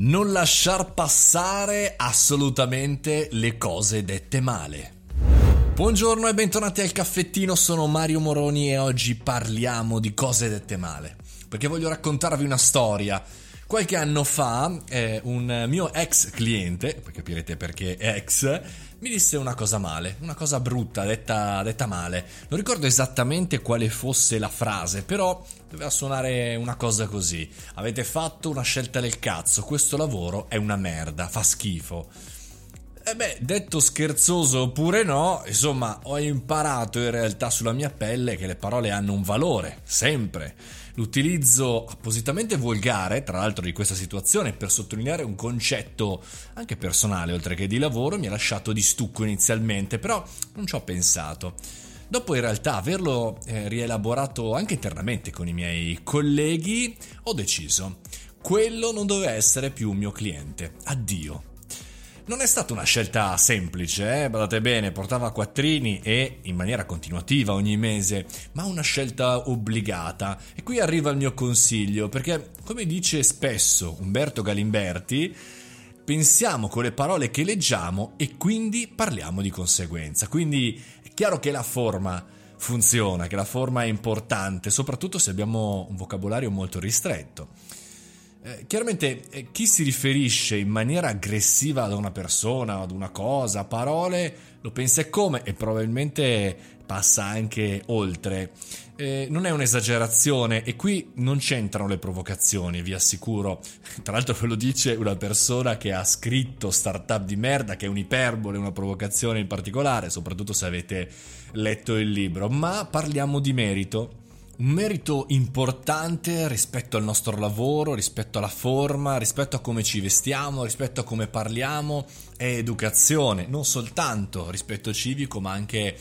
Non lasciar passare assolutamente le cose dette male. Buongiorno e bentornati al caffettino, sono Mario Moroni e oggi parliamo di cose dette male. Perché voglio raccontarvi una storia. Qualche anno fa eh, un mio ex cliente, poi capirete perché ex, mi disse una cosa male, una cosa brutta, detta, detta male. Non ricordo esattamente quale fosse la frase, però doveva suonare una cosa così. Avete fatto una scelta del cazzo, questo lavoro è una merda, fa schifo. E beh, detto scherzoso oppure no, insomma, ho imparato in realtà sulla mia pelle che le parole hanno un valore, sempre. L'utilizzo appositamente volgare, tra l'altro di questa situazione, per sottolineare un concetto anche personale oltre che di lavoro, mi ha lasciato di stucco inizialmente, però non ci ho pensato. Dopo in realtà averlo eh, rielaborato anche internamente con i miei colleghi, ho deciso, quello non doveva essere più un mio cliente. Addio. Non è stata una scelta semplice, eh? badate bene, portava quattrini e in maniera continuativa ogni mese, ma una scelta obbligata. E qui arriva il mio consiglio, perché come dice spesso Umberto Galimberti, pensiamo con le parole che leggiamo e quindi parliamo di conseguenza. Quindi è chiaro che la forma funziona, che la forma è importante, soprattutto se abbiamo un vocabolario molto ristretto. Eh, chiaramente eh, chi si riferisce in maniera aggressiva ad una persona, ad una cosa, a parole, lo pensa e come e probabilmente passa anche oltre. Eh, non è un'esagerazione e qui non c'entrano le provocazioni, vi assicuro. Tra l'altro ve lo dice una persona che ha scritto Startup di merda, che è un'iperbole, una provocazione in particolare, soprattutto se avete letto il libro, ma parliamo di merito un merito importante rispetto al nostro lavoro, rispetto alla forma, rispetto a come ci vestiamo, rispetto a come parliamo, è educazione, non soltanto rispetto civico, ma anche,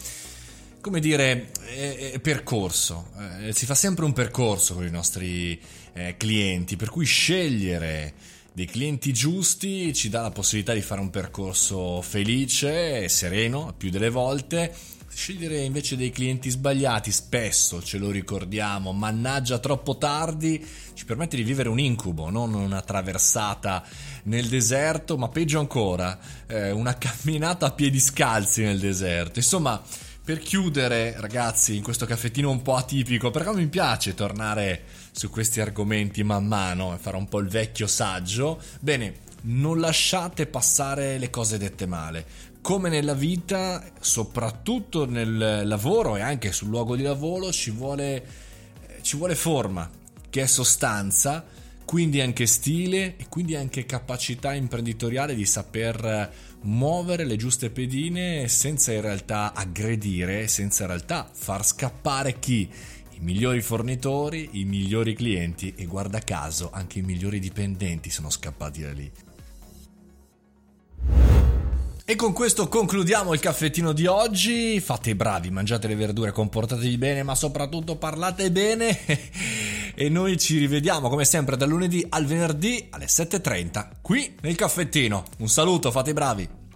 come dire, è, è percorso. Eh, si fa sempre un percorso con i nostri eh, clienti, per cui scegliere dei clienti giusti ci dà la possibilità di fare un percorso felice e sereno, più delle volte Scegliere invece dei clienti sbagliati, spesso ce lo ricordiamo, mannaggia troppo tardi, ci permette di vivere un incubo, non una traversata nel deserto, ma peggio ancora, eh, una camminata a piedi scalzi nel deserto. Insomma, per chiudere, ragazzi, in questo caffettino un po' atipico, perché mi piace tornare su questi argomenti man mano e fare un po' il vecchio saggio, bene, non lasciate passare le cose dette male. Come nella vita, soprattutto nel lavoro e anche sul luogo di lavoro, ci vuole, eh, ci vuole forma, che è sostanza, quindi anche stile e quindi anche capacità imprenditoriale di saper muovere le giuste pedine senza in realtà aggredire, senza in realtà far scappare chi? I migliori fornitori, i migliori clienti e guarda caso anche i migliori dipendenti sono scappati da lì. E con questo concludiamo il caffettino di oggi. Fate i bravi, mangiate le verdure, comportatevi bene, ma soprattutto parlate bene. e noi ci rivediamo come sempre dal lunedì al venerdì alle 7.30 qui nel caffettino. Un saluto, fate i bravi.